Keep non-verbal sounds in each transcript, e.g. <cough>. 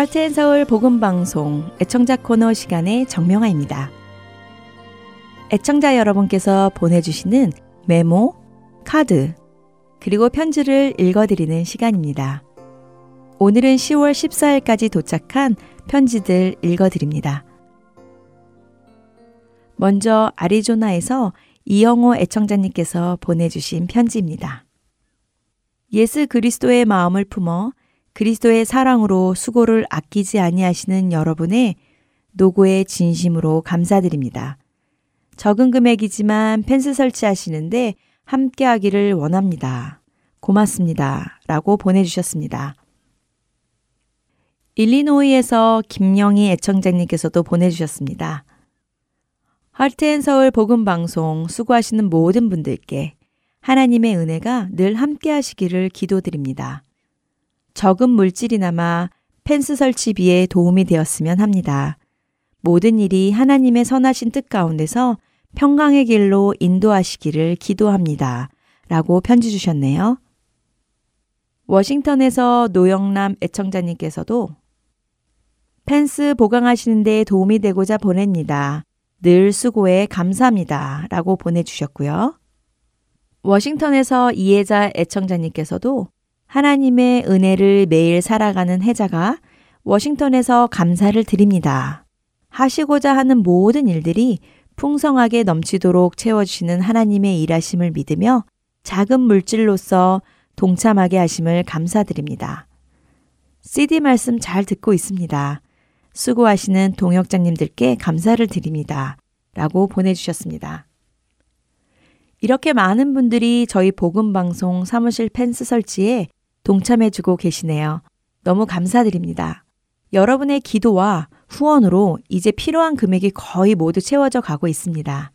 할트앤 서울 복음방송 애청자 코너 시간의 정명아입니다. 애청자 여러분께서 보내주시는 메모, 카드, 그리고 편지를 읽어드리는 시간입니다. 오늘은 10월 14일까지 도착한 편지들 읽어드립니다. 먼저 아리조나에서 이영호 애청자님께서 보내주신 편지입니다. 예수 그리스도의 마음을 품어 그리스도의 사랑으로 수고를 아끼지 아니하시는 여러분의 노고에 진심으로 감사드립니다. 적은 금액이지만 펜스 설치하시는데 함께 하기를 원합니다. 고맙습니다. 라고 보내주셨습니다. 일리노이에서 김영희 애청자님께서도 보내주셨습니다. 할트앤서울 복음방송 수고하시는 모든 분들께 하나님의 은혜가 늘 함께 하시기를 기도드립니다. 적은 물질이나마 펜스 설치비에 도움이 되었으면 합니다. 모든 일이 하나님의 선하신 뜻 가운데서 평강의 길로 인도하시기를 기도합니다. 라고 편지 주셨네요. 워싱턴에서 노영남 애청자님께서도 펜스 보강하시는 데 도움이 되고자 보냅니다. 늘 수고해 감사합니다. 라고 보내주셨고요. 워싱턴에서 이해자 애청자님께서도 하나님의 은혜를 매일 살아가는 해자가 워싱턴에서 감사를 드립니다. 하시고자 하는 모든 일들이 풍성하게 넘치도록 채워주시는 하나님의 일하심을 믿으며 작은 물질로서 동참하게 하심을 감사드립니다. CD 말씀 잘 듣고 있습니다. 수고하시는 동역자님들께 감사를 드립니다. 라고 보내주셨습니다. 이렇게 많은 분들이 저희 복음방송 사무실 펜스 설치에 동참해주고 계시네요. 너무 감사드립니다. 여러분의 기도와 후원으로 이제 필요한 금액이 거의 모두 채워져 가고 있습니다.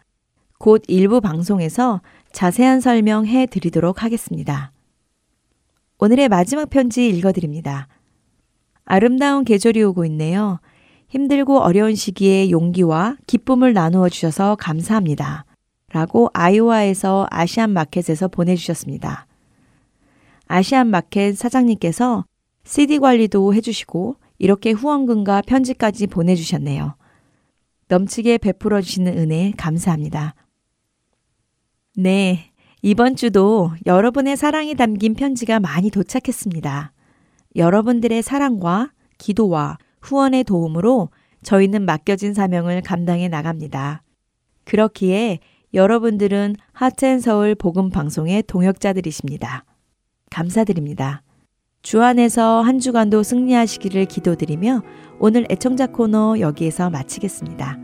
곧 일부 방송에서 자세한 설명해 드리도록 하겠습니다. 오늘의 마지막 편지 읽어드립니다. 아름다운 계절이 오고 있네요. 힘들고 어려운 시기에 용기와 기쁨을 나누어 주셔서 감사합니다. 라고 아이오와에서 아시안 마켓에서 보내주셨습니다. 아시안 마켓 사장님께서 CD 관리도 해주시고 이렇게 후원금과 편지까지 보내주셨네요. 넘치게 베풀어 주시는 은혜 감사합니다. 네, 이번 주도 여러분의 사랑이 담긴 편지가 많이 도착했습니다. 여러분들의 사랑과 기도와 후원의 도움으로 저희는 맡겨진 사명을 감당해 나갑니다. 그렇기에 여러분들은 하트앤서울 복음 방송의 동역자들이십니다. 감사드립니다. 주 안에서 한 주간도 승리하시기를 기도드리며 오늘 애청자 코너 여기에서 마치겠습니다.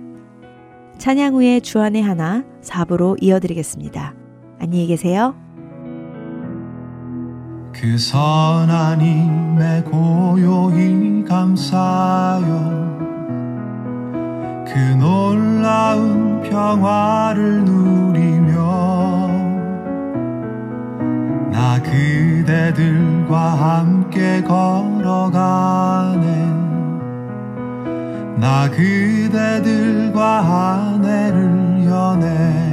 찬양 후에 주안의 하나 4부로 이어드리겠습니다. 안녕히 계세요. 그 선한 힘에 고요히 감사요 그 놀라운 평화를 누리며 나 그대들과 함께 걸어가네. 나 그대들과 한 해를 여네.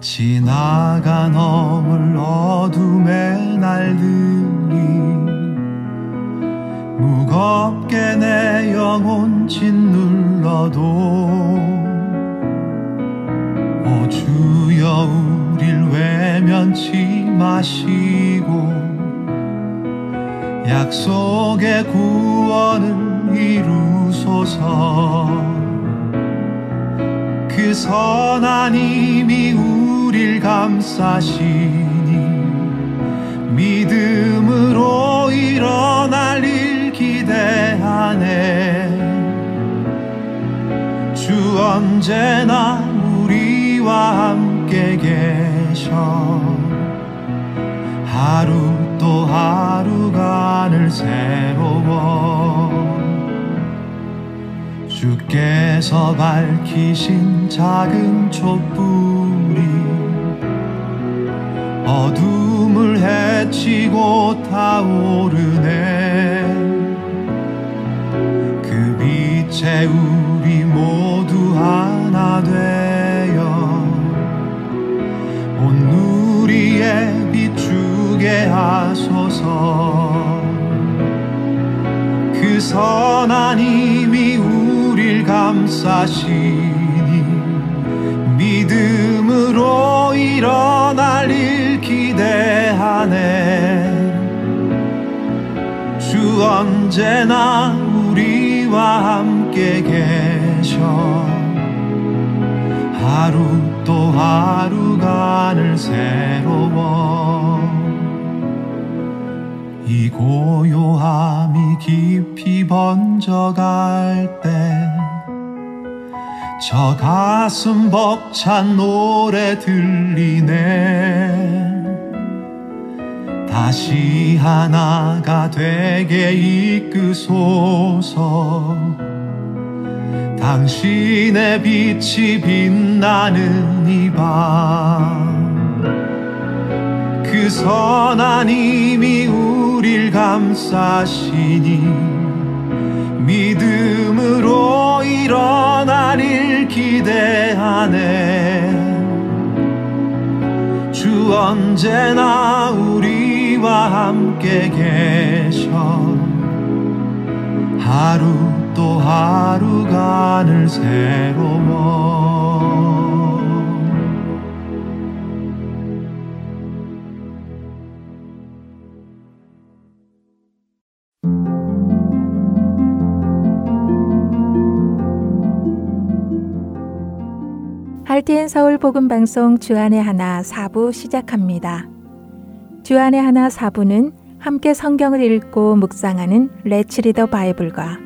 지나가 넘을 어둠의 날들이 무겁게 내 영혼 짓눌러도 외면치 마시고 약속의 구원을 이루소서. 그 선한 힘이 우릴 감싸시니 믿음으로 일어날 일 기대하네 주 언제나 우리와 함께 계 셔. 하루 또 하루간을 새로워. 주께서 밝히신 작은 촛불이 어둠을 헤치고 타오르네. 그 빛에 우리 모두 하나 되어 온 우리의 비추게 하소서. 그 선한 힘이 우릴 감싸시니 믿음으로 일어날 일 기대하네. 주 언제나 우리와 함께 계셔. 하루 또 하루가 늘 새로워. 이 고요함이 깊이 번져갈 때 저 가슴 벅찬 노래 들리네. 다시 하나가 되게 이끄소서 당신의 빛이 빛나는 이 밤. 그 선한 힘이 우릴 감싸시니 믿음으로 일어날 일 기대하네. 주 언제나 우리와 함께 계셔. 하루 또 하루가 늘 새로워 할티엔 서울 복음 방송 주안의 하나 4부 시작합니다. 주안의 하나 4부는 함께 성경을 읽고 묵상하는 Let's Read the Bible과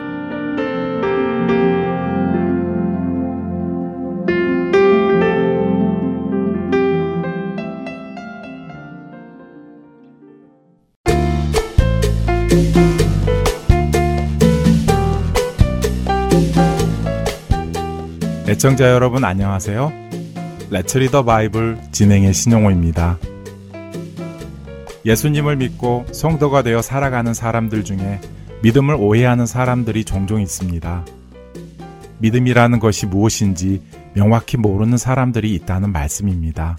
애청자 여러분 안녕하세요. 레츠 리더 바이블 진행의 신용호입니다. 예수님을 믿고 성도가 되어 살아가는 사람들 중에 믿음을 오해하는 사람들이 종종 있습니다. 믿음이라는 것이 무엇인지 명확히 모르는 사람들이 있다는 말씀입니다.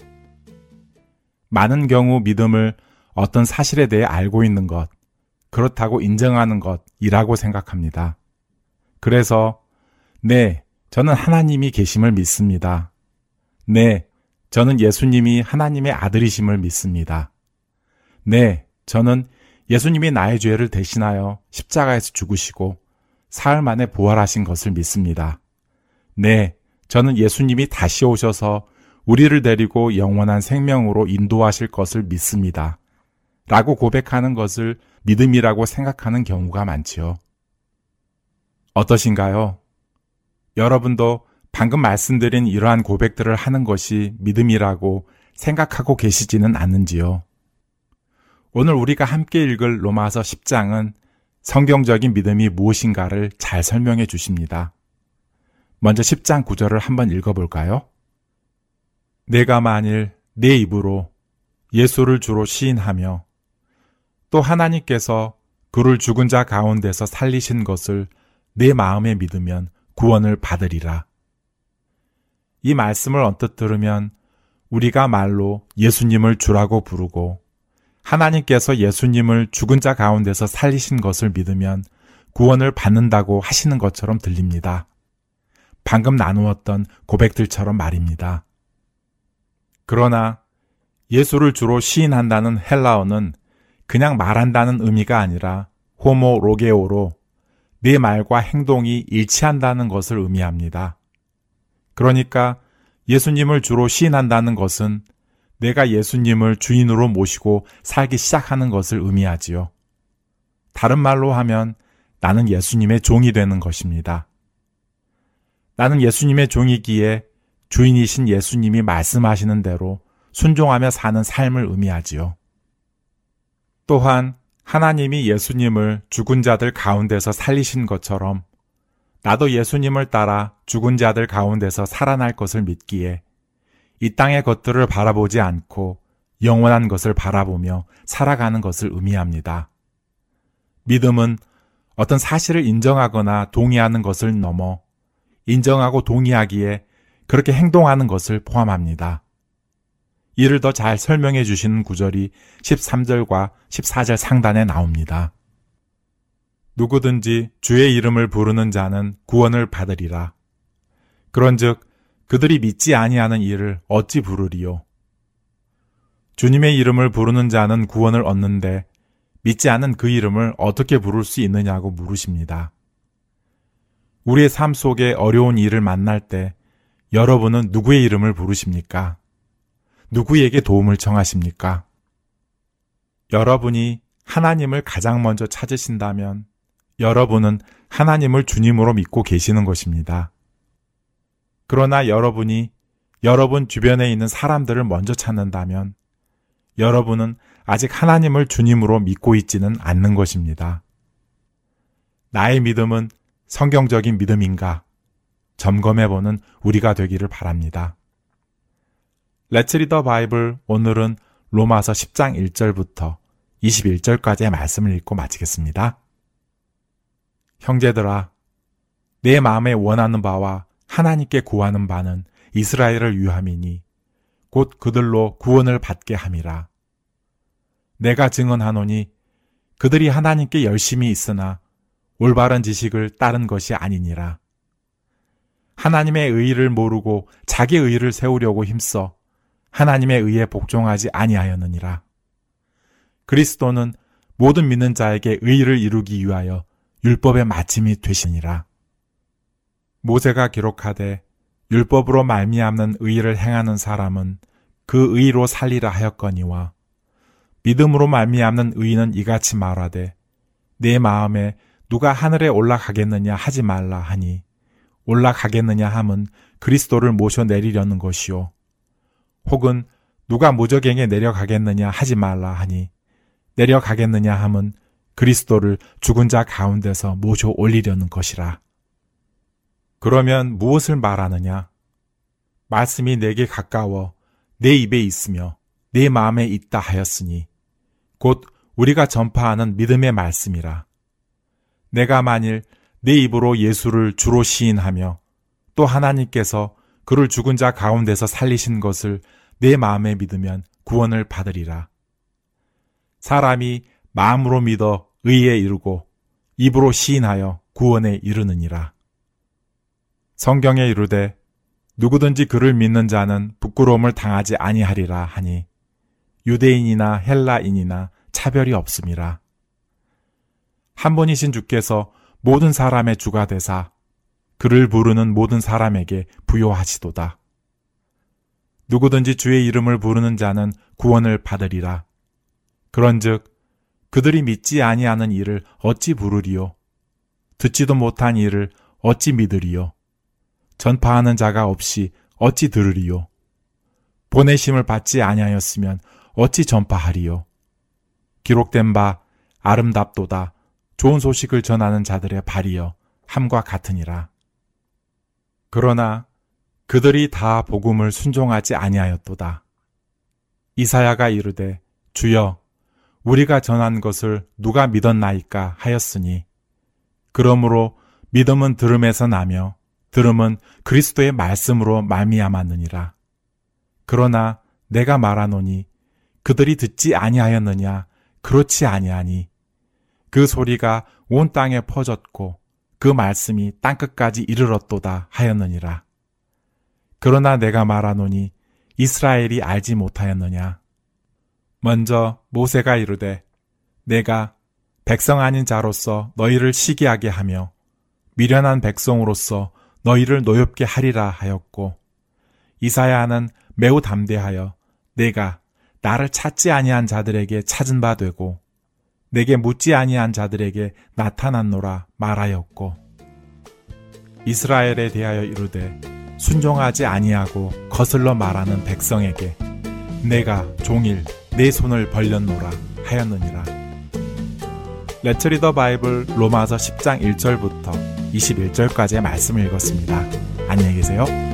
많은 경우 믿음을 어떤 사실에 대해 알고 있는 것, 그렇다고 인정하는 것이라고 생각합니다. 그래서, 네, 저는 하나님이 계심을 믿습니다. 네, 저는 예수님이 하나님의 아들이심을 믿습니다. 네, 저는 예수님이 나의 죄를 대신하여 십자가에서 죽으시고 사흘 만에 부활하신 것을 믿습니다. 네, 저는 예수님이 다시 오셔서 우리를 데리고 영원한 생명으로 인도하실 것을 믿습니다. 라고 고백하는 것을 믿음이라고 생각하는 경우가 많지요. 어떠신가요? 여러분도 방금 말씀드린 이러한 고백들을 하는 것이 믿음이라고 생각하고 계시지는 않는지요? 오늘 우리가 함께 읽을 로마서 10장은 성경적인 믿음이 무엇인가를 잘 설명해 주십니다. 먼저 10장 9절을 한번 읽어볼까요? 내가 만일 내 입으로 예수를 주로 시인하며 또 하나님께서 그를 죽은 자 가운데서 살리신 것을 내 마음에 믿으면 구원을 받으리라. 이 말씀을 언뜻 들으면 우리가 말로 예수님을 주라고 부르고 하나님께서 예수님을 죽은 자 가운데서 살리신 것을 믿으면 구원을 받는다고 하시는 것처럼 들립니다. 방금 나누었던 고백들처럼 말입니다. 그러나 예수를 주로 시인한다는 헬라어는 그냥 말한다는 의미가 아니라 호모 로게오로 내 말과 행동이 일치한다는 것을 의미합니다. 그러니까 예수님을 주로 시인한다는 것은 내가 예수님을 주인으로 모시고 살기 시작하는 것을 의미하지요. 다른 말로 하면 나는 예수님의 종이 되는 것입니다. 나는 예수님의 종이기에 주인이신 예수님이 말씀하시는 대로 순종하며 사는 삶을 의미하지요. 또한 하나님이 예수님을 죽은 자들 가운데서 살리신 것처럼 나도 예수님을 따라 죽은 자들 가운데서 살아날 것을 믿기에 이 땅의 것들을 바라보지 않고 영원한 것을 바라보며 살아가는 것을 의미합니다. 믿음은 어떤 사실을 인정하거나 동의하는 것을 넘어 인정하고 동의하기에 그렇게 행동하는 것을 포함합니다. 이를 더 잘 설명해 주시는 구절이 13절과 14절 상단에 나옵니다. 누구든지 주의 이름을 부르는 자는 구원을 받으리라. 그런즉 그들이 믿지 아니하는 이를 어찌 부르리요? 주님의 이름을 부르는 자는 구원을 얻는데 믿지 않는 그 이름을 어떻게 부를 수 있느냐고 물으십니다. 우리의 삶 속에 어려운 일을 만날 때 여러분은 누구의 이름을 부르십니까? 누구에게 도움을 청하십니까? 여러분이 하나님을 가장 먼저 찾으신다면 여러분은 하나님을 주님으로 믿고 계시는 것입니다. 그러나 여러분이 여러분 주변에 있는 사람들을 먼저 찾는다면 여러분은 아직 하나님을 주님으로 믿고 있지는 않는 것입니다. 나의 믿음은 성경적인 믿음인가? 점검해보는 우리가 되기를 바랍니다. 레츠 리더 바이블 오늘은 로마서 10장 1절부터 21절까지의 말씀을 읽고 마치겠습니다. 형제들아, 내 마음에 원하는 바와 하나님께 구하는 바는 이스라엘을 위함이니 곧 그들로 구원을 받게 함이라. 내가 증언하노니 그들이 하나님께 열심히 있으나 올바른 지식을 따른 것이 아니니라. 하나님의 의의를 모르고 자기 의의를 세우려고 힘써 하나님의 의에 복종하지 아니하였느니라. 그리스도는 모든 믿는 자에게 의의를 이루기 위하여 율법의 마침이 되시니라. 모세가 기록하되 율법으로 말미암는 의의를 행하는 사람은 그 의로 살리라 하였거니와 믿음으로 말미암는 의인은 이같이 말하되 내 마음에 누가 하늘에 올라가겠느냐 하지 말라 하니 올라가겠느냐 함은 그리스도를 모셔 내리려는 것이요 혹은 누가 무적행에 내려가겠느냐 하지 말라 하니 내려가겠느냐 함은 그리스도를 죽은 자 가운데서 모셔 올리려는 것이라. 그러면 무엇을 말하느냐? 말씀이 내게 가까워 내 입에 있으며 내 마음에 있다 하였으니 곧 우리가 전파하는 믿음의 말씀이라. 내가 만일 내 입으로 예수를 주로 시인하며 또 하나님께서 그를 죽은 자 가운데서 살리신 것을 내 마음에 믿으면 구원을 받으리라. 사람이 마음으로 믿어 의에 이르고 입으로 시인하여 구원에 이르느니라. 성경에 이르되 누구든지 그를 믿는 자는 부끄러움을 당하지 아니하리라 하니 유대인이나 헬라인이나 차별이 없음이라. 한 분이신 주께서 모든 사람의 주가 되사 그를 부르는 모든 사람에게 부여하시도다. 누구든지 주의 이름을 부르는 자는 구원을 받으리라. 그런즉 그들이 믿지 아니하는 일을 어찌 부르리요? 듣지도 못한 일을 어찌 믿으리요? 전파하는 자가 없이 어찌 들으리요? 보내심을 받지 아니하였으면 어찌 전파하리요? 기록된 바 아름답도다 좋은 소식을 전하는 자들의 발이여 함과 같으니라. 그러나 그들이 다 복음을 순종하지 아니하였도다. 이사야가 이르되 주여 우리가 전한 것을 누가 믿었나이까 하였으니 그러므로 믿음은 들음에서 나며 들음은 그리스도의 말씀으로 말미암았느니라. 그러나 내가 말하노니 그들이 듣지 아니하였느냐 그렇지 아니하니 그 소리가 온 땅에 퍼졌고 그 말씀이 땅끝까지 이르렀도다 하였느니라. 그러나 내가 말하노니 이스라엘이 알지 못하였느냐 먼저 모세가 이르되 내가 백성 아닌 자로서 너희를 시기하게 하며 미련한 백성으로서 너희를 노엽게 하리라 하였고 이사야는 매우 담대하여 내가 나를 찾지 아니한 자들에게 찾은 바 되고 내게 묻지 아니한 자들에게 나타났노라 말하였고 이스라엘에 대하여 이르되 순종하지 아니하고 거슬러 말하는 백성에게 내가 종일 내 손을 벌렸노라 하였느니라. 레트리더 바이블 로마서 10장 1절부터 21절까지의 말씀을 읽었습니다. 안녕히 계세요.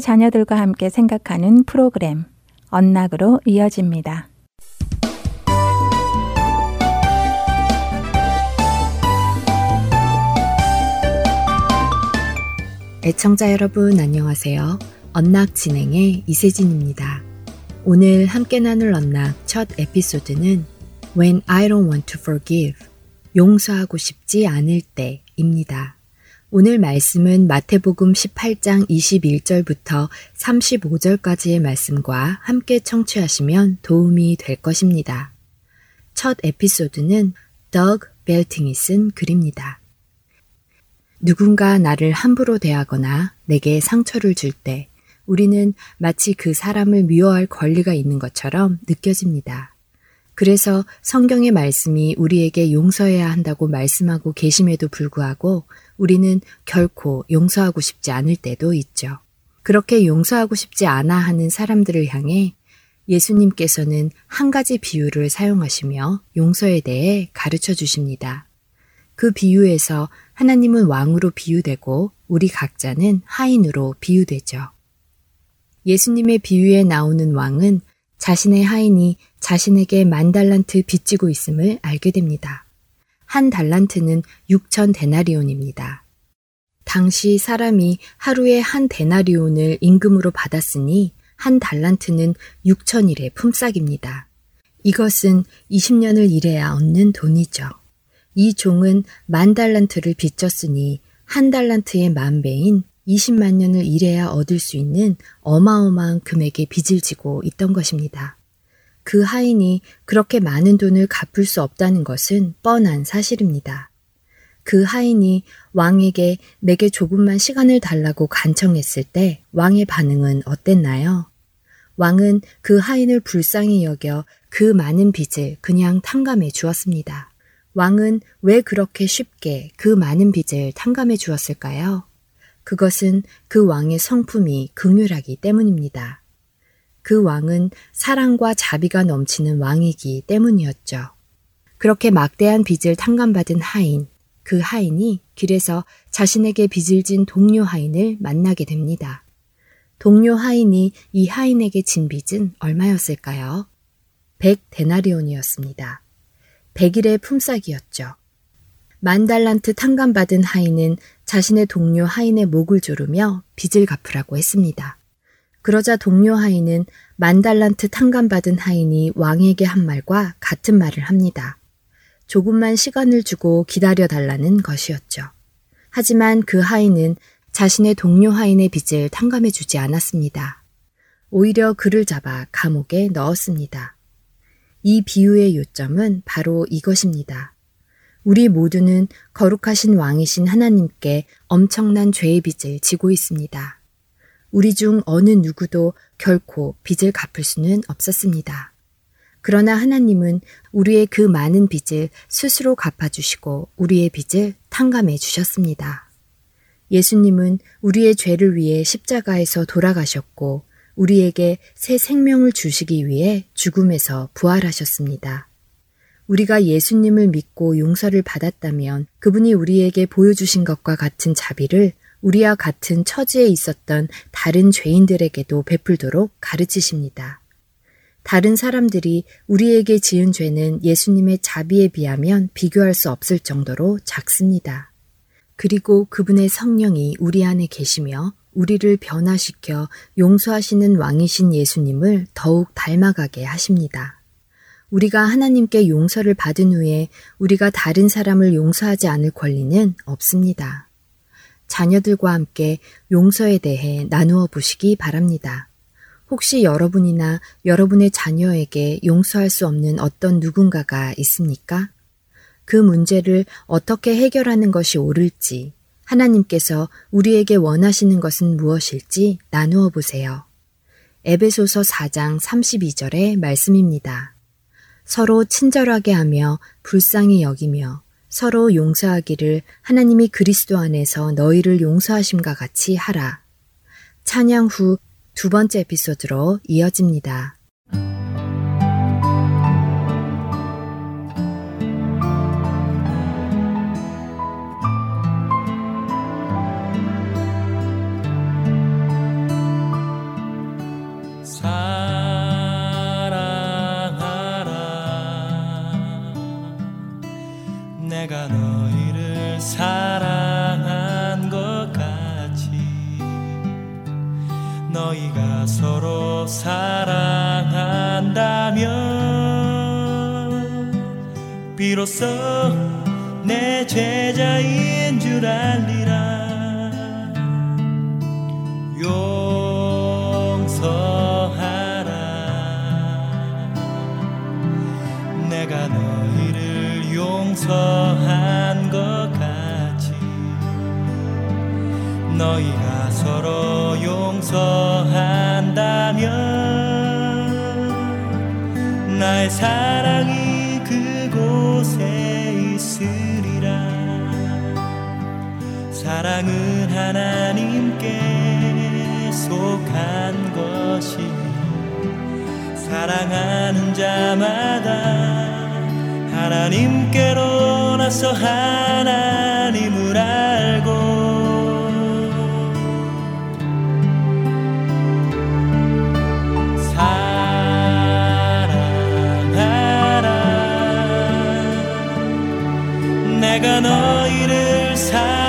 자녀들과 함께 생각하는 프로그램 언락으로 이어집니다. 애청자 여러분 안녕하세요. 언락 진행의 이세진입니다. 오늘 함께 나눌 언락 첫 에피소드는 When I don't want to forgive 용서하고 싶지 않을 때입니다. 오늘 말씀은 마태복음 18장 21절부터 35절까지의 말씀과 함께 청취하시면 도움이 될 것입니다. 첫 에피소드는 덕 벨팅이 쓴 글입니다. 누군가 나를 함부로 대하거나 내게 상처를 줄 때 우리는 마치 그 사람을 미워할 권리가 있는 것처럼 느껴집니다. 그래서 성경의 말씀이 우리에게 용서해야 한다고 말씀하고 계심에도 불구하고 우리는 결코 용서하고 싶지 않을 때도 있죠. 그렇게 용서하고 싶지 않아 하는 사람들을 향해 예수님께서는 한 가지 비유를 사용하시며 용서에 대해 가르쳐 주십니다. 그 비유에서 하나님은 왕으로 비유되고 우리 각자는 하인으로 비유되죠. 예수님의 비유에 나오는 왕은 자신의 하인이 자신에게 만 달란트 빚지고 있음을 알게 됩니다. 한 달란트는 6천 데나리온입니다. 당시 사람이 하루에 한 데나리온을 임금으로 받았으니 한 달란트는 6천일의 품삯입니다. 이것은 20년을 일해야 얻는 돈이죠. 이 종은 만 달란트를 빚졌으니 한 달란트의 만 배인 20만 년을 일해야 얻을 수 있는 어마어마한 금액의 빚을 지고 있던 것입니다. 그 하인이 그렇게 많은 돈을 갚을 수 없다는 것은 뻔한 사실입니다. 그 하인이 왕에게 내게 조금만 시간을 달라고 간청했을 때 왕의 반응은 어땠나요? 왕은 그 하인을 불쌍히 여겨 그 많은 빚을 그냥 탕감해 주었습니다. 왕은 왜 그렇게 쉽게 그 많은 빚을 탕감해 주었을까요? 그것은 그 왕의 성품이 극률하기 때문입니다. 그 왕은 사랑과 자비가 넘치는 왕이기 때문이었죠. 그렇게 막대한 빚을 탕감받은 하인, 그 하인이 길에서 자신에게 빚을 진 동료 하인을 만나게 됩니다. 동료 하인이 이 하인에게 진 빚은 얼마였을까요? 100데나리온이었습니다. 100일의 품삯이었죠. 만 달란트 탕감받은 하인은 자신의 동료 하인의 목을 조르며 빚을 갚으라고 했습니다. 그러자 동료 하인은 만 달란트 탕감받은 하인이 왕에게 한 말과 같은 말을 합니다. 조금만 시간을 주고 기다려 달라는 것이었죠. 하지만 그 하인은 자신의 동료 하인의 빚을 탕감해 주지 않았습니다. 오히려 그를 잡아 감옥에 넣었습니다. 이 비유의 요점은 바로 이것입니다. 우리 모두는 거룩하신 왕이신 하나님께 엄청난 죄의 빚을 지고 있습니다. 우리 중 어느 누구도 결코 빚을 갚을 수는 없었습니다. 그러나 하나님은 우리의 그 많은 빚을 스스로 갚아주시고 우리의 빚을 탕감해 주셨습니다. 예수님은 우리의 죄를 위해 십자가에서 돌아가셨고 우리에게 새 생명을 주시기 위해 죽음에서 부활하셨습니다. 우리가 예수님을 믿고 용서를 받았다면 그분이 우리에게 보여주신 것과 같은 자비를 우리와 같은 처지에 있었던 다른 죄인들에게도 베풀도록 가르치십니다. 다른 사람들이 우리에게 지은 죄는 예수님의 자비에 비하면 비교할 수 없을 정도로 작습니다. 그리고 그분의 성령이 우리 안에 계시며 우리를 변화시켜 용서하시는 왕이신 예수님을 더욱 닮아가게 하십니다. 우리가 하나님께 용서를 받은 후에 우리가 다른 사람을 용서하지 않을 권리는 없습니다. 자녀들과 함께 용서에 대해 나누어 보시기 바랍니다. 혹시 여러분이나 여러분의 자녀에게 용서할 수 없는 어떤 누군가가 있습니까? 그 문제를 어떻게 해결하는 것이 옳을지, 하나님께서 우리에게 원하시는 것은 무엇일지 나누어 보세요. 에베소서 4장 32절의 말씀입니다. 서로 친절하게 하며 불쌍히 여기며 서로 용서하기를 하나님이 그리스도 안에서 너희를 용서하심과 같이 하라. 찬양 후 두 번째 에피소드로 이어집니다. 사랑한다면 비로소 내 제자인 줄 알리라. 용서하라. 내가 너희를 용서한 것 같이 너희가 서로 용서한 나의 사랑이 그곳에 있으리라. 사랑은 하나님께 속한 것이 사랑하는 자마다 하나님께로 나서 하나님을 알고 내가 너희를 사랑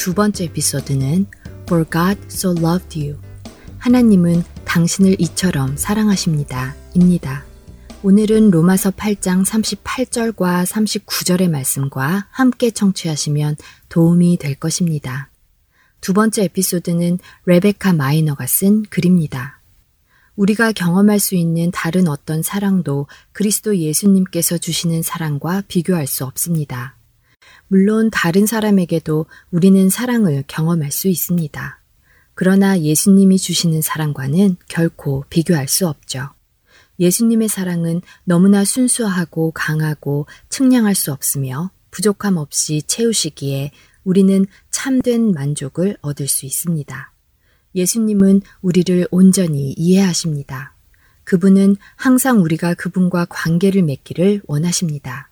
두 번째 에피소드는 For God so loved you. 하나님은 당신을 이처럼 사랑하십니다. 입니다. 오늘은 로마서 8장 38절과 39절의 말씀과 함께 청취하시면 도움이 될 것입니다. 두 번째 에피소드는 레베카 마이너가 쓴 글입니다. 우리가 경험할 수 있는 다른 어떤 사랑도 그리스도 예수님께서 주시는 사랑과 비교할 수 없습니다. 물론 다른 사람에게도 우리는 사랑을 경험할 수 있습니다. 그러나 예수님이 주시는 사랑과는 결코 비교할 수 없죠. 예수님의 사랑은 너무나 순수하고 강하고 측량할 수 없으며 부족함 없이 채우시기에 우리는 참된 만족을 얻을 수 있습니다. 예수님은 우리를 온전히 이해하십니다. 그분은 항상 우리가 그분과 관계를 맺기를 원하십니다.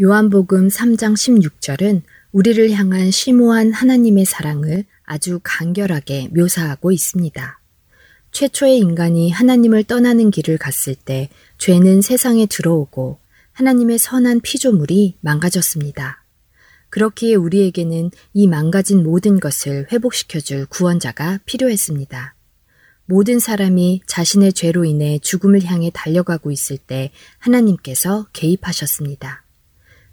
요한복음 3장 16절은 우리를 향한 심오한 하나님의 사랑을 아주 간결하게 묘사하고 있습니다. 최초의 인간이 하나님을 떠나는 길을 갔을 때 죄는 세상에 들어오고 하나님의 선한 피조물이 망가졌습니다. 그렇기에 우리에게는 이 망가진 모든 것을 회복시켜줄 구원자가 필요했습니다. 모든 사람이 자신의 죄로 인해 죽음을 향해 달려가고 있을 때 하나님께서 개입하셨습니다.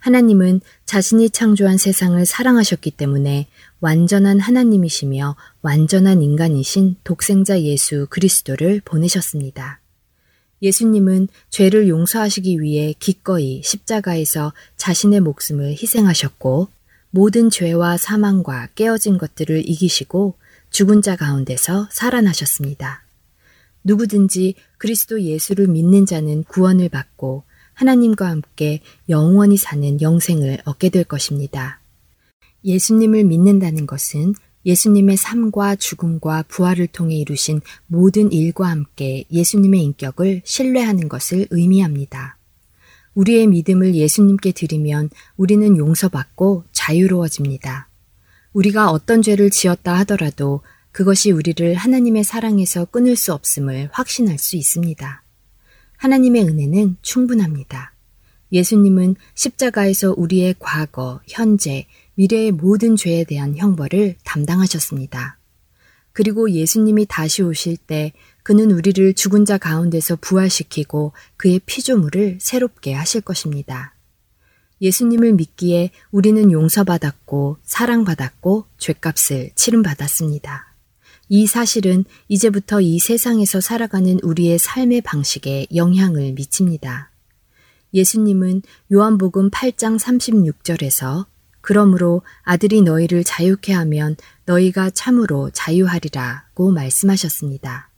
하나님은 자신이 창조한 세상을 사랑하셨기 때문에 완전한 하나님이시며 완전한 인간이신 독생자 예수 그리스도를 보내셨습니다. 예수님은 죄를 용서하시기 위해 기꺼이 십자가에서 자신의 목숨을 희생하셨고 모든 죄와 사망과 깨어진 것들을 이기시고 죽은 자 가운데서 살아나셨습니다. 누구든지 그리스도 예수를 믿는 자는 구원을 받고 하나님과 함께 영원히 사는 영생을 얻게 될 것입니다. 예수님을 믿는다는 것은 예수님의 삶과 죽음과 부활을 통해 이루신 모든 일과 함께 예수님의 인격을 신뢰하는 것을 의미합니다. 우리의 믿음을 예수님께 드리면 우리는 용서받고 자유로워집니다. 우리가 어떤 죄를 지었다 하더라도 그것이 우리를 하나님의 사랑에서 끊을 수 없음을 확신할 수 있습니다. 하나님의 은혜는 충분합니다. 예수님은 십자가에서 우리의 과거, 현재, 미래의 모든 죄에 대한 형벌을 담당하셨습니다. 그리고 예수님이 다시 오실 때 그는 우리를 죽은 자 가운데서 부활시키고 그의 피조물을 새롭게 하실 것입니다. 예수님을 믿기에 우리는 용서받았고 사랑받았고 죄값을 치름받았습니다. 이 사실은 이제부터 이 세상에서 살아가는 우리의 삶의 방식에 영향을 미칩니다. 예수님은 요한복음 8장 36절에서 그러므로 아들이 너희를 자유케 하면 너희가 참으로 자유하리라고 말씀하셨습니다.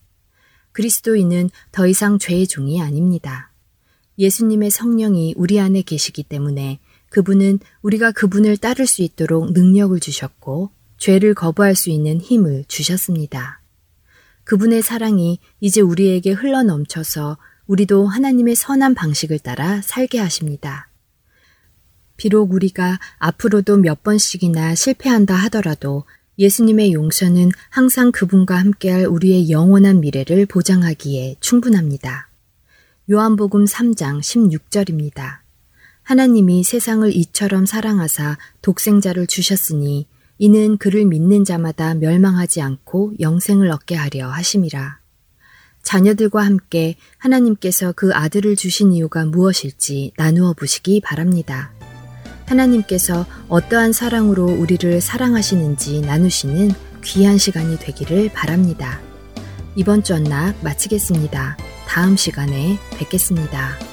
그리스도인은 더 이상 죄의 종이 아닙니다. 예수님의 성령이 우리 안에 계시기 때문에 그분은 우리가 그분을 따를 수 있도록 능력을 주셨고 죄를 거부할 수 있는 힘을 주셨습니다. 그분의 사랑이 이제 우리에게 흘러 넘쳐서 우리도 하나님의 선한 방식을 따라 살게 하십니다. 비록 우리가 앞으로도 몇 번씩이나 실패한다 하더라도 예수님의 용서는 항상 그분과 함께할 우리의 영원한 미래를 보장하기에 충분합니다. 요한복음 3장 16절입니다. 하나님이 세상을 이처럼 사랑하사 독생자를 주셨으니 이는 그를 믿는 자마다 멸망하지 않고 영생을 얻게 하려 하심이라. 자녀들과 함께 하나님께서 그 아들을 주신 이유가 무엇일지 나누어 보시기 바랍니다. 하나님께서 어떠한 사랑으로 우리를 사랑하시는지 나누시는 귀한 시간이 되기를 바랍니다. 이번 주 언락 마치겠습니다. 다음 시간에 뵙겠습니다.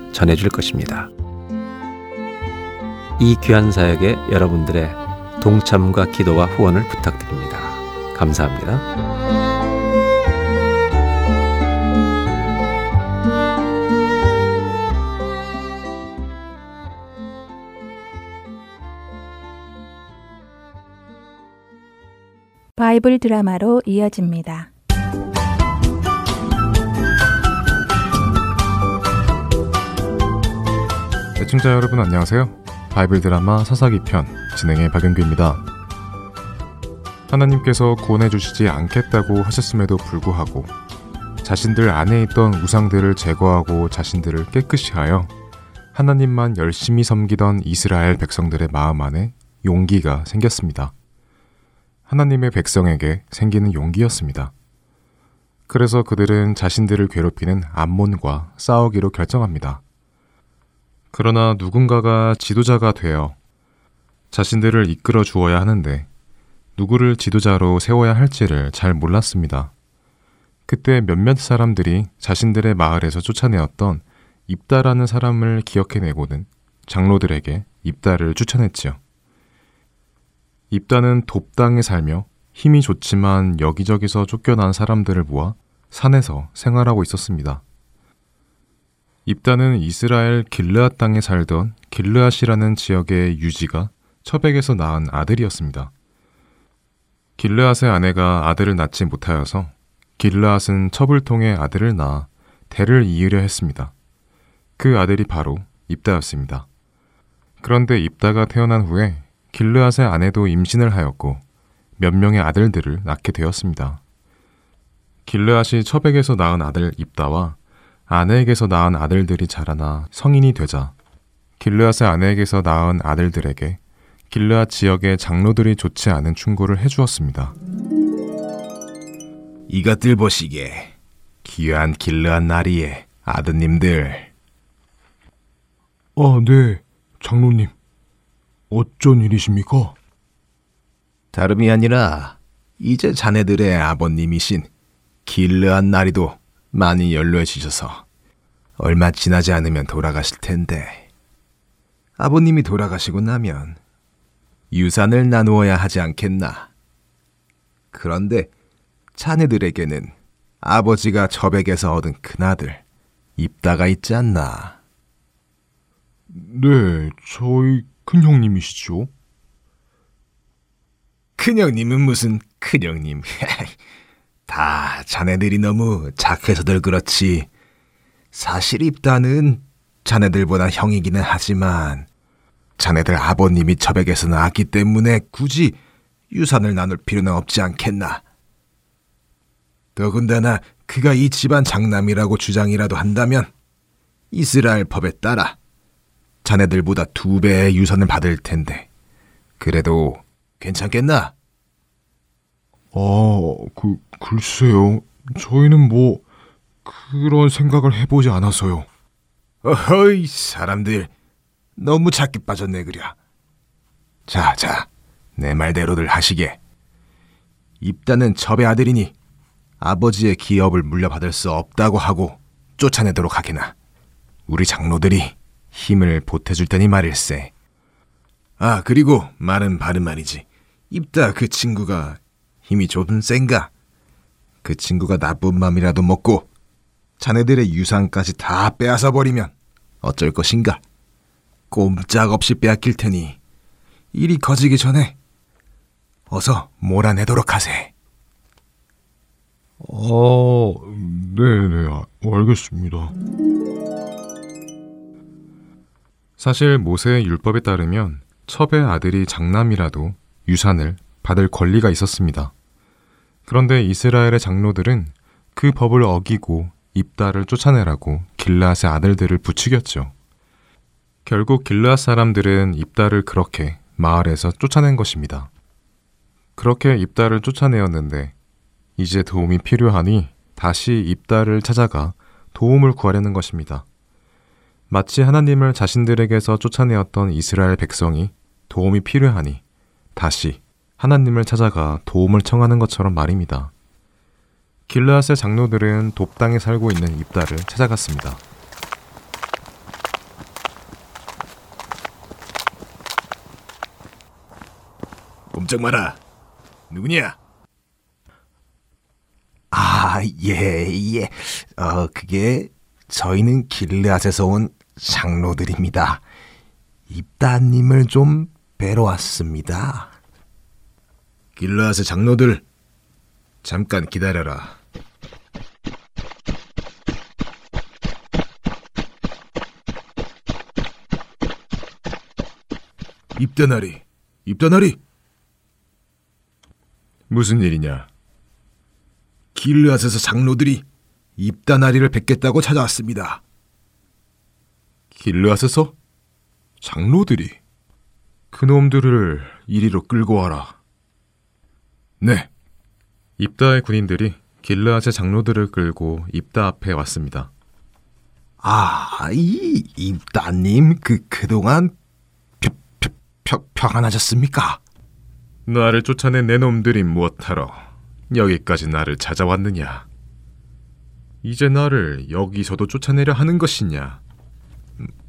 전해줄 것입니다. 이 귀한 사역에 여러분들의 동참과 기도와 후원을 부탁드립니다. 감사합니다. 바이블 드라마로 이어집니다. 애청자 여러분 안녕하세요. 바이블 드라마 사사기 편 진행의 박영규입니다. 하나님께서 구원해 주시지 않겠다고 하셨음에도 불구하고 자신들 안에 있던 우상들을 제거하고 자신들을 깨끗이 하여 하나님만 열심히 섬기던 이스라엘 백성들의 마음 안에 용기가 생겼습니다. 하나님의 백성에게 생기는 용기였습니다. 그래서 그들은 자신들을 괴롭히는 암몬과 싸우기로 결정합니다. 그러나 누군가가 지도자가 되어 자신들을 이끌어 주어야 하는데 누구를 지도자로 세워야 할지를 잘 몰랐습니다. 그때 몇몇 사람들이 자신들의 마을에서 쫓아내었던 입다라는 사람을 기억해내고는 장로들에게 입다를 추천했지요. 입다는 돕당에 살며 힘이 좋지만 여기저기서 쫓겨난 사람들을 모아 산에서 생활하고 있었습니다. 입다는 이스라엘 길르앗 땅에 살던 길르앗이라는 지역의 유지가 처백에서 낳은 아들이었습니다. 길르앗의 아내가 아들을 낳지 못하여서 길르앗은 첩을 통해 아들을 낳아 대를 이으려 했습니다. 그 아들이 바로 입다였습니다. 그런데 입다가 태어난 후에 길르앗의 아내도 임신을 하였고 몇 명의 아들들을 낳게 되었습니다. 길르앗이 첩백에서 낳은 아들 입다와 아내에게서 낳은 아들들이 자라나 성인이 되자 길르앗의 아내에게서 낳은 아들들에게 길르앗 지역의 장로들이 좋지 않은 충고를 해주었습니다. 이것들 보시게 귀한 길르앗 나리의 아드님들. 아, 네, 장로님. 어쩐 일이십니까? 다름이 아니라 이제 자네들의 아버님이신 길르앗 나리도 많이 연로해지셔서 얼마 지나지 않으면 돌아가실 텐데 아버님이 돌아가시고 나면 유산을 나누어야 하지 않겠나. 그런데 자네들에게는 아버지가 저백에서 얻은 큰아들 입다가 있지 않나. 네, 저희 큰형님이시죠? 큰형님은 무슨 큰형님. <laughs> 다 자네들이 너무 착해서들 그렇지. 사실 입다는 자네들보다 형이기는 하지만 자네들 아버님이 저백에서 나왔기 때문에 굳이 유산을 나눌 필요는 없지 않겠나. 더군다나 그가 이 집안 장남이라고 주장이라도 한다면 이스라엘 법에 따라 자네들보다 두 배의 유산을 받을 텐데 그래도 괜찮겠나? 아, 그, 글쎄요. 저희는 뭐, 그런 생각을 해보지 않아서요. 어허이, 사람들. 너무 작게 빠졌네, 그려. 자, 자, 내 말대로들 하시게. 입다는 첩의 아들이니 아버지의 기업을 물려받을 수 없다고 하고 쫓아내도록 하게나. 우리 장로들이 힘을 보태줄 테니 말일세. 아, 그리고 말은 바른 말이지. 입다 그 친구가 힘이 좀 센가? 그 친구가 나쁜 맘이라도 먹고 자네들의 유산까지 다 빼앗아 버리면 어쩔 것인가? 꼼짝없이 빼앗길 테니 일이 커지기 전에 어서 몰아내도록 하세. 어, 네네, 아, 알겠습니다. 사실 모세의 율법에 따르면 첩의 아들이 장남이라도 유산을 받을 권리가 있었습니다. 그런데 이스라엘의 장로들은 그 법을 어기고 입다를 쫓아내라고 길라앗의 아들들을 부추겼죠. 결국 길르앗 사람들은 입다를 그렇게 마을에서 쫓아낸 것입니다. 그렇게 입다를 쫓아내었는데 이제 도움이 필요하니 다시 입다를 찾아가 도움을 구하려는 것입니다. 마치 하나님을 자신들에게서 쫓아내었던 이스라엘 백성이 도움이 필요하니 다시 하나님을 찾아가 도움을 청하는 것처럼 말입니다. 길르앗의 장로들은 돕당에 살고 있는 입다를 찾아갔습니다. 꼼짝 마라. 누구냐? 아, 예, 예. 어, 그게 저희는 길르앗에서 온 장로들입니다. 입다님을 좀 뵈러 왔습니다. 길르앗의 장로들, 잠깐 기다려라. 입다나리, 입다나리. 무슨 일이냐? 길르앗에서 장로들이 입다나리를 뵙겠다고 찾아왔습니다. 길르앗에서? 장로들이? 그놈들을 이리로 끌고 와라. 네. 입다의 군인들이 길르앗의 장로들을 끌고 입다 앞에 왔습니다. 아, 이 입다님 그 그동안 펴, 펴, 펴, 평안하셨습니까? 나를 쫓아낸 내 놈들이 무엇하러 여기까지 나를 찾아왔느냐? 이제 나를 여기서도 쫓아내려 하는 것이냐?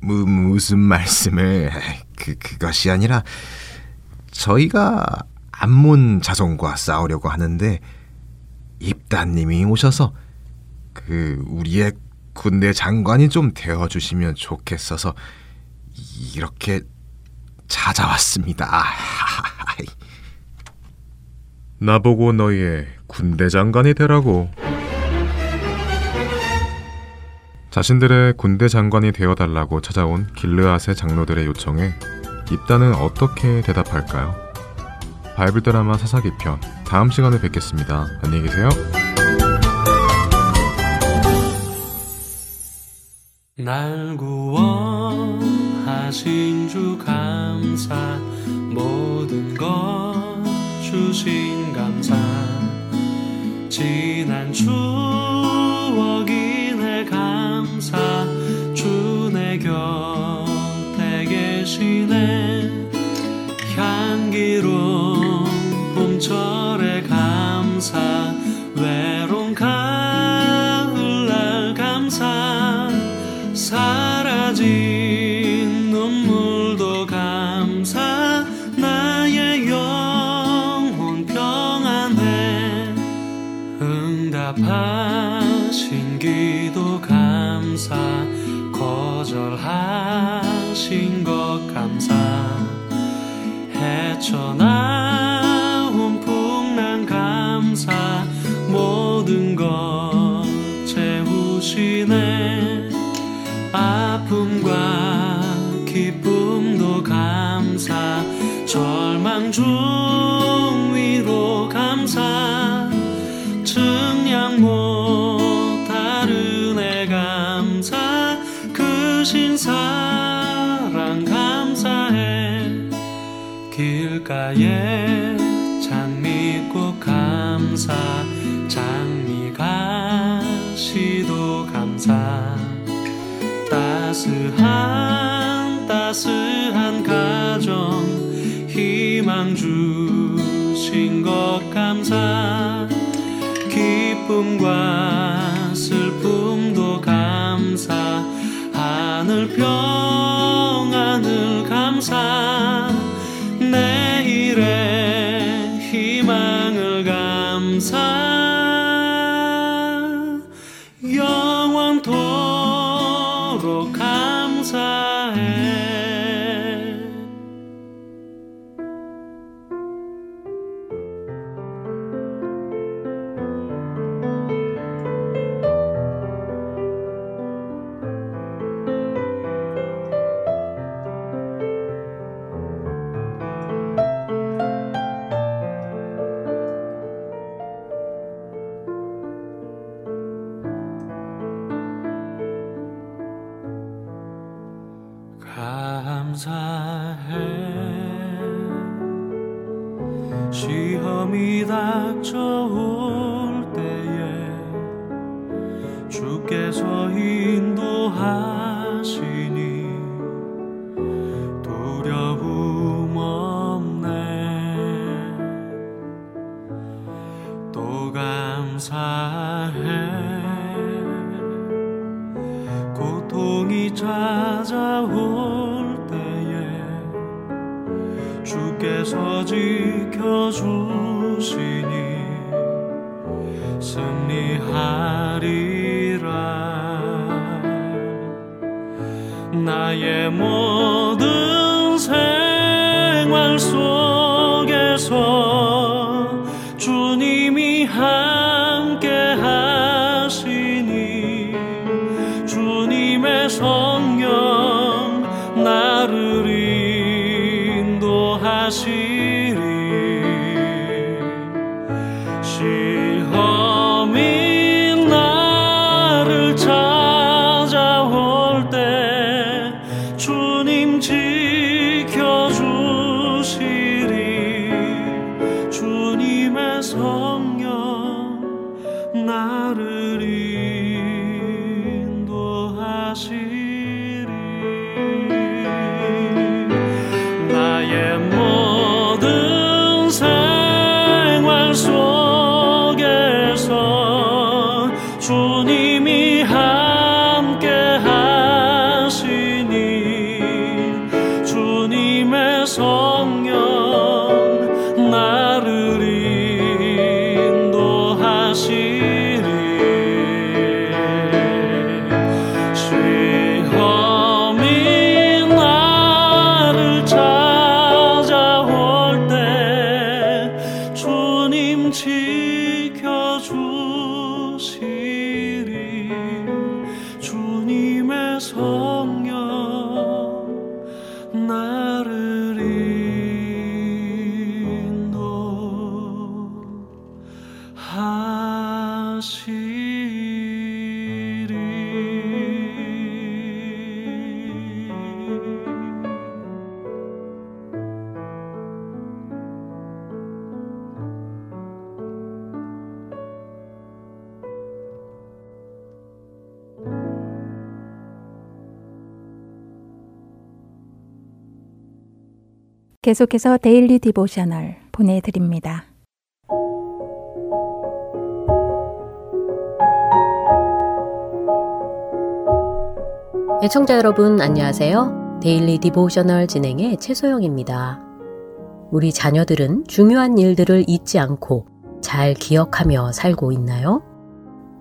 무, 무슨 말씀을 그 그것이 아니라 저희가 암몬 자손과 싸우려고 하는데 입다님이 오셔서 그 우리의 군대 장관이 좀 되어 주시면 좋겠어서 이렇게 찾아왔습니다. <laughs> 나보고 너희의 군대 장관이 되라고. 자신들의 군대 장관이 되어달라고 찾아온 길르앗의 장로들의 요청에 입다는 어떻게 대답할까요? 바이블 드라마 사사기 편 다음 시간에 뵙겠습니다. 안녕히 계세요. 날 구원하신 주 감사 모든 것 주신 감사 지난 추억이네 감사 주 내 곁에 계시네 향기로운 봄철의 감사 외로운 가을날 감사. 사라진 눈물도 감사 나의 영혼 평안해. 응답하신 기도 감사 거절하신 것 감사. 헤쳐나 아픔과 기쁨도 감사 절망 중 위로 감사. 증량 못할 은혜 감사 크신 사랑 감사해. 길가에 따스한 따스한 가정 희망 주신 것 감사. 기쁨과 슬픔도 감사. 하늘 평안을 감사. 내일의 희망을 감사 나의 모든 생활 속에서 주님이 함 계속해서 Daily Devotional 보내드립니다. 애청자 여러분 안녕하세요. Daily Devotional 진행의 최소영입니다. 우리 자녀들은 중요한 일들을 잊지 않고 잘 기억하며 살고 있나요?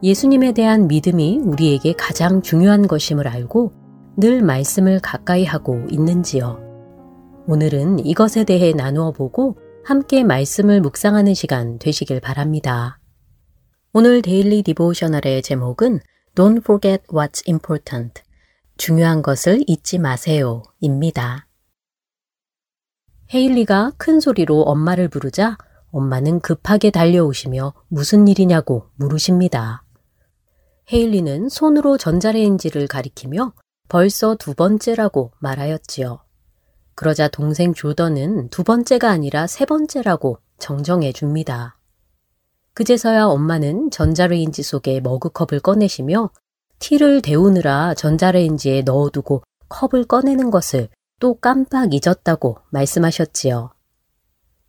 예수님에 대한 믿음이 우리에게 가장 중요한 것임을 알고 늘 말씀을 가까이 하고 있는지요? 오늘은 이것에 대해 나누어 보고 함께 말씀을 묵상하는 시간 되시길 바랍니다. 오늘 데일리 디보셔널의 제목은 Don't forget what's important. 중요한 것을 잊지 마세요. 입니다. 헤일리가 큰 소리로 엄마를 부르자 엄마는 급하게 달려오시며 무슨 일이냐고 물으십니다. 헤일리는 손으로 전자레인지를 가리키며 벌써 두 번째라고 말하였지요. 그러자 동생 조던은 두 번째가 아니라 세 번째라고 정정해 줍니다. 그제서야 엄마는 전자레인지 속에 머그컵을 꺼내시며 티를 데우느라 전자레인지에 넣어두고 컵을 꺼내는 것을 또 깜빡 잊었다고 말씀하셨지요.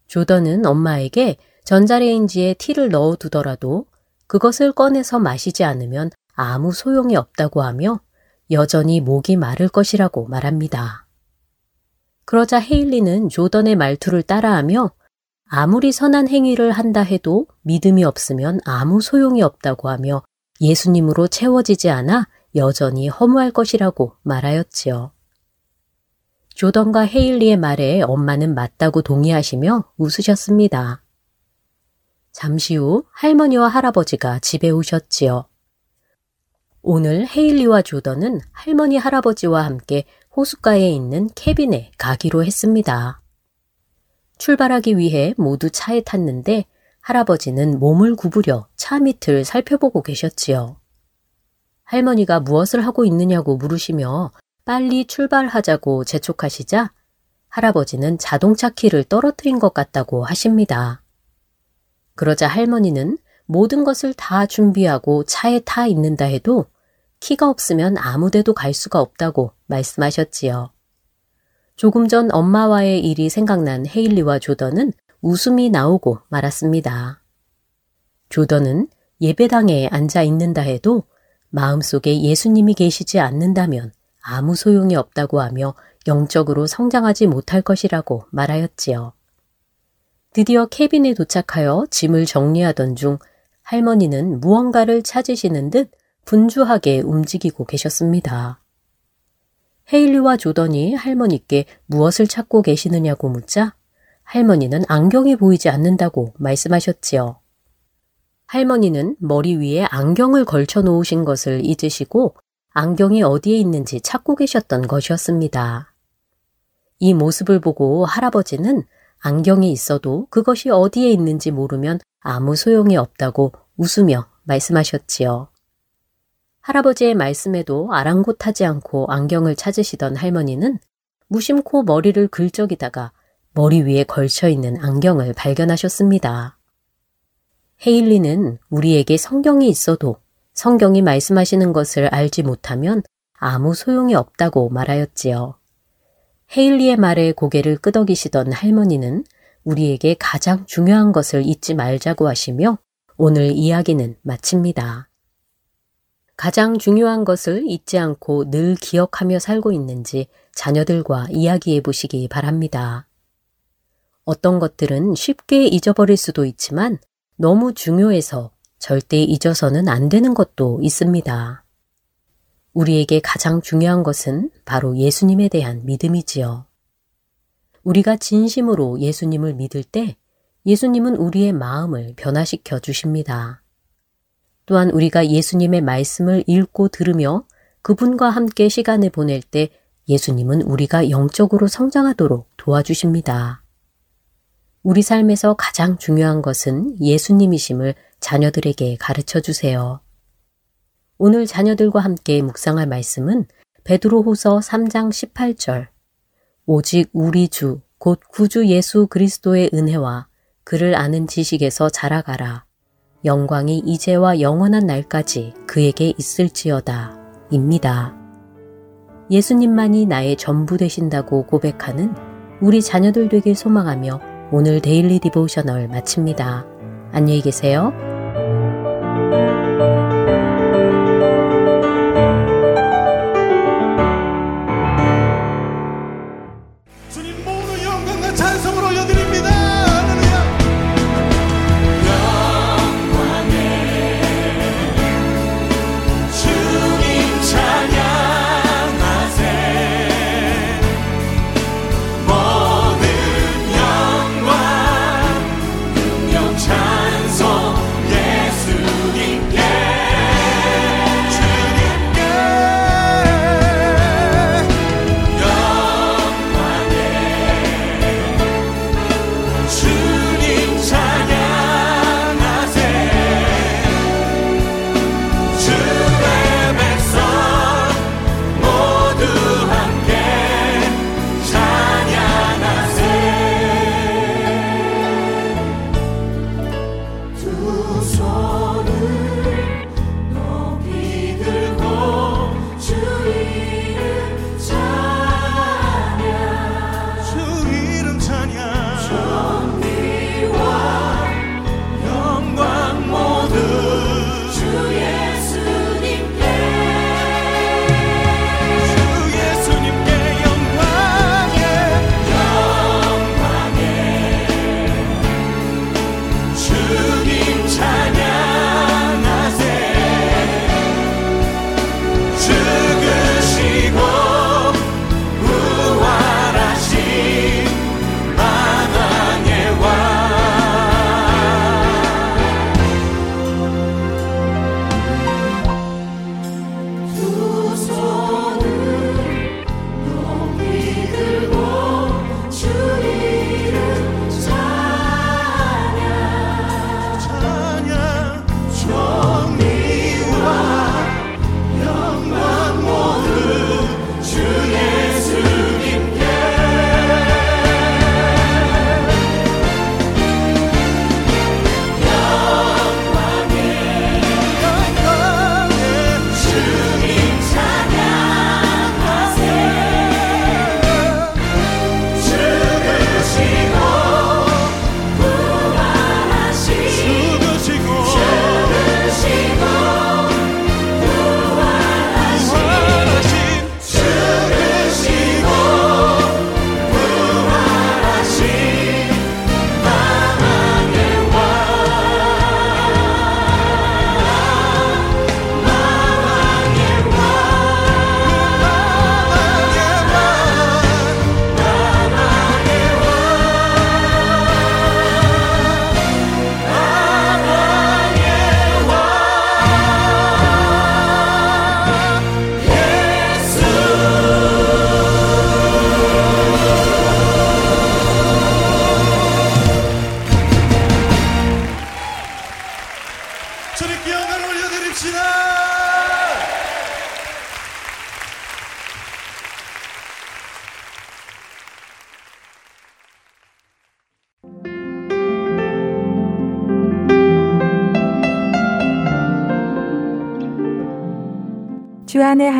조던은 엄마에게 전자레인지에 티를 넣어두더라도 그것을 꺼내서 마시지 않으면 아무 소용이 없다고 하며 여전히 목이 마를 것이라고 말합니다. 그러자 헤일리는 조던의 말투를 따라하며 아무리 선한 행위를 한다 해도 믿음이 없으면 아무 소용이 없다고 하며 예수님으로 채워지지 않아 여전히 허무할 것이라고 말하였지요. 조던과 헤일리의 말에 엄마는 맞다고 동의하시며 웃으셨습니다. 잠시 후 할머니와 할아버지가 집에 오셨지요. 오늘 헤일리와 조던은 할머니 할아버지와 함께 호숫가에 있는 캐빈에 가기로 했습니다. 출발하기 위해 모두 차에 탔는데 할아버지는 몸을 구부려 차 밑을 살펴보고 계셨지요. 할머니가 무엇을 하고 있느냐고 물으시며 빨리 출발하자고 재촉하시자 할아버지는 자동차 키를 떨어뜨린 것 같다고 하십니다. 그러자 할머니는 모든 것을 다 준비하고 차에 타 있는다 해도 키가 없으면 아무 데도 갈 수가 없다고 말씀하셨지요. 조금 전 엄마와의 일이 생각난 헤일리와 조던은 웃음이 나오고 말았습니다. 조던은 예배당에 앉아 있는다 해도 마음속에 예수님이 계시지 않는다면 아무 소용이 없다고 하며 영적으로 성장하지 못할 것이라고 말하였지요. 드디어 캐빈에 도착하여 짐을 정리하던 중 할머니는 무언가를 찾으시는 듯 분주하게 움직이고 계셨습니다. 헤일리와 조던이 할머니께 무엇을 찾고 계시느냐고 묻자 할머니는 안경이 보이지 않는다고 말씀하셨지요. 할머니는 머리 위에 안경을 걸쳐 놓으신 것을 잊으시고 안경이 어디에 있는지 찾고 계셨던 것이었습니다. 이 모습을 보고 할아버지는 안경이 있어도 그것이 어디에 있는지 모르면 아무 소용이 없다고 웃으며 말씀하셨지요. 할아버지의 말씀에도 아랑곳하지 않고 안경을 찾으시던 할머니는 무심코 머리를 긁적이다가 머리 위에 걸쳐 있는 안경을 발견하셨습니다. 헤일리는 우리에게 성경이 있어도 성경이 말씀하시는 것을 알지 못하면 아무 소용이 없다고 말하였지요. 헤일리의 말에 고개를 끄덕이시던 할머니는 우리에게 가장 중요한 것을 잊지 말자고 하시며 오늘 이야기는 마칩니다. 가장 중요한 것을 잊지 않고 늘 기억하며 살고 있는지 자녀들과 이야기해 보시기 바랍니다. 어떤 것들은 쉽게 잊어버릴 수도 있지만 너무 중요해서 절대 잊어서는 안 되는 것도 있습니다. 우리에게 가장 중요한 것은 바로 예수님에 대한 믿음이지요. 우리가 진심으로 예수님을 믿을 때 예수님은 우리의 마음을 변화시켜 주십니다. 또한 우리가 예수님의 말씀을 읽고 들으며 그분과 함께 시간을 보낼 때 예수님은 우리가 영적으로 성장하도록 도와주십니다. 우리 삶에서 가장 중요한 것은 예수님이심을 자녀들에게 가르쳐 주세요. 오늘 자녀들과 함께 묵상할 말씀은 베드로후서 3장 18절 오직 우리 주 곧 구주 예수 그리스도의 은혜와 그를 아는 지식에서 자라가라. 영광이 이제와 영원한 날까지 그에게 있을지어다. 입니다. 예수님만이 나의 전부 되신다고 고백하는 우리 자녀들 되길 소망하며 오늘 Daily Devotional 마칩니다. 안녕히 계세요.